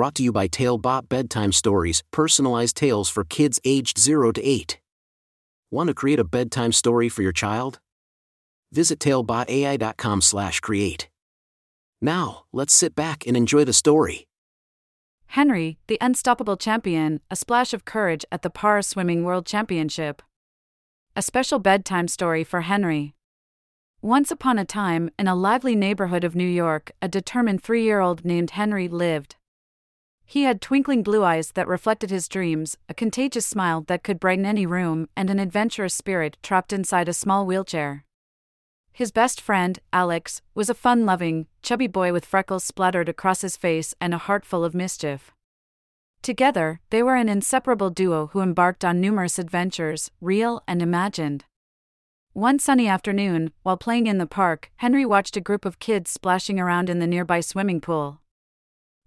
brought to you by Talebot Bedtime Stories, personalized tales for kids aged 0 to 8. Want to create a bedtime story for your child? Visit talebotai.com/create. Now, let's sit back and enjoy the story. Henry, the unstoppable champion, a splash of courage at the Para Swimming World Championship. A special bedtime story for Henry. Once upon a time, in a lively neighborhood of New York, a determined three year old named Henry lived. He had twinkling blue eyes that reflected his dreams, a contagious smile that could brighten any room, and an adventurous spirit trapped inside a small wheelchair. His best friend, Alex, was a fun loving, chubby boy with freckles splattered across his face and a heart full of mischief. Together, they were an inseparable duo who embarked on numerous adventures, real and imagined. One sunny afternoon, while playing in the park, Henry watched a group of kids splashing around in the nearby swimming pool.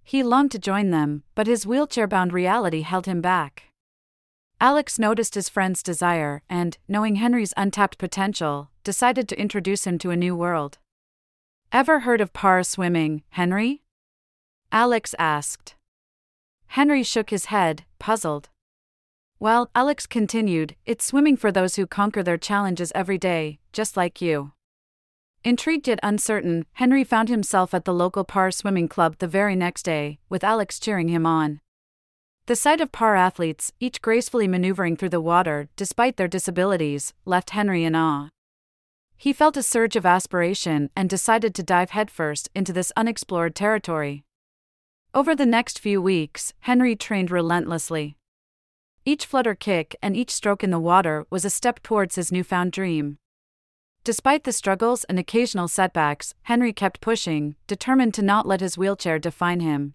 He longed to join them, but his wheelchair bound reality held him back. Alex noticed his friend's desire and, knowing Henry's untapped potential, decided to introduce him to a new world. Ever heard of para swimming, Henry? Alex asked. Henry shook his head, puzzled. Well, Alex continued, it's swimming for those who conquer their challenges every day, just like you. Intrigued yet uncertain, Henry found himself at the local Para swimming club the very next day, with Alex cheering him on. The sight of Para athletes, each gracefully maneuvering through the water despite their disabilities, left Henry in awe. He felt a surge of aspiration and decided to dive headfirst into this unexplored territory. Over the next few weeks, Henry trained relentlessly. Each flutter kick and each stroke in the water was a step towards his newfound dream. Despite the struggles and occasional setbacks, Henry kept pushing, determined to not let his wheelchair define him.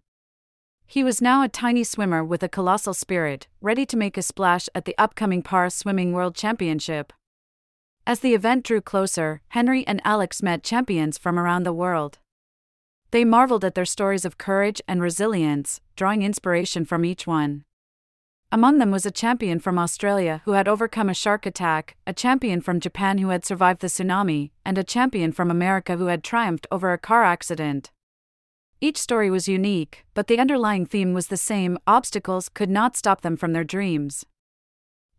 He was now a tiny swimmer with a colossal spirit, ready to make a splash at the upcoming Para Swimming World Championship. As the event drew closer, Henry and Alex met champions from around the world. They marveled at their stories of courage and resilience, drawing inspiration from each one. Among them was a champion from Australia who had overcome a shark attack, a champion from Japan who had survived the tsunami, and a champion from America who had triumphed over a car accident. Each story was unique, but the underlying theme was the same obstacles could not stop them from their dreams.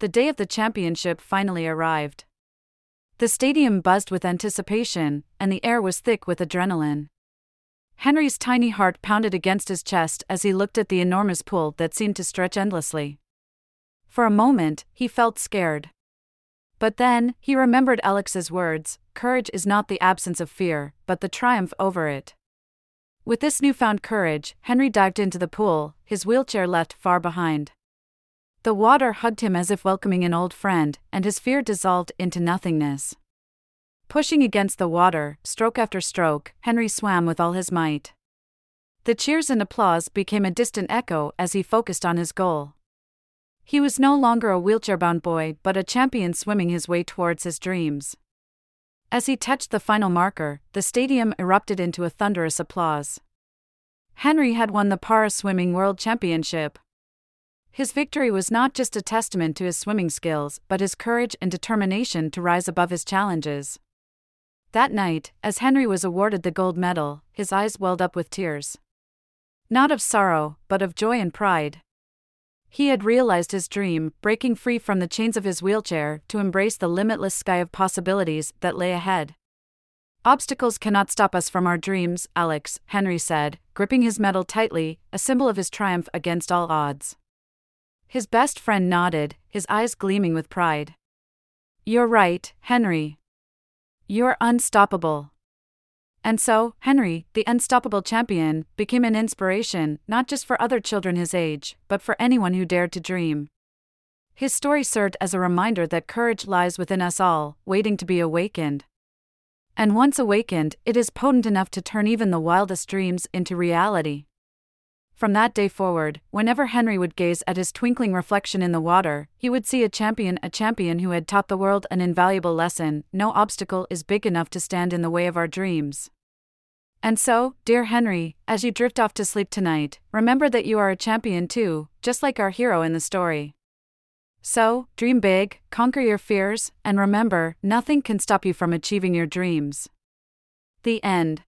The day of the championship finally arrived. The stadium buzzed with anticipation, and the air was thick with adrenaline. Henry's tiny heart pounded against his chest as he looked at the enormous pool that seemed to stretch endlessly. For a moment, he felt scared. But then, he remembered Alex's words courage is not the absence of fear, but the triumph over it. With this newfound courage, Henry dived into the pool, his wheelchair left far behind. The water hugged him as if welcoming an old friend, and his fear dissolved into nothingness. Pushing against the water, stroke after stroke, Henry swam with all his might. The cheers and applause became a distant echo as he focused on his goal. He was no longer a wheelchair bound boy, but a champion swimming his way towards his dreams. As he touched the final marker, the stadium erupted into a thunderous applause. Henry had won the Para Swimming World Championship. His victory was not just a testament to his swimming skills, but his courage and determination to rise above his challenges. That night, as Henry was awarded the gold medal, his eyes welled up with tears. Not of sorrow, but of joy and pride. He had realized his dream, breaking free from the chains of his wheelchair to embrace the limitless sky of possibilities that lay ahead. Obstacles cannot stop us from our dreams, Alex, Henry said, gripping his medal tightly, a symbol of his triumph against all odds. His best friend nodded, his eyes gleaming with pride. You're right, Henry, you're unstoppable. And so, Henry, the unstoppable champion, became an inspiration not just for other children his age, but for anyone who dared to dream. His story served as a reminder that courage lies within us all, waiting to be awakened. And once awakened, it is potent enough to turn even the wildest dreams into reality. From that day forward, whenever Henry would gaze at his twinkling reflection in the water, he would see a champion, a champion who had taught the world an invaluable lesson no obstacle is big enough to stand in the way of our dreams. And so, dear Henry, as you drift off to sleep tonight, remember that you are a champion too, just like our hero in the story. So, dream big, conquer your fears, and remember, nothing can stop you from achieving your dreams. The end.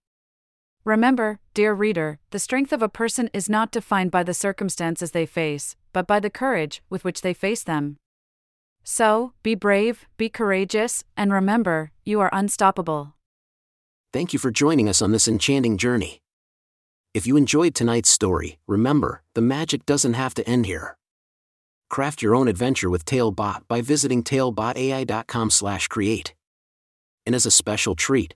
Remember, dear reader, the strength of a person is not defined by the circumstances they face, but by the courage with which they face them. So, be brave, be courageous, and remember, you are unstoppable. Thank you for joining us on this enchanting journey. If you enjoyed tonight's story, remember, the magic doesn't have to end here. Craft your own adventure with Talebot by visiting talebotai.com/create. And as a special treat,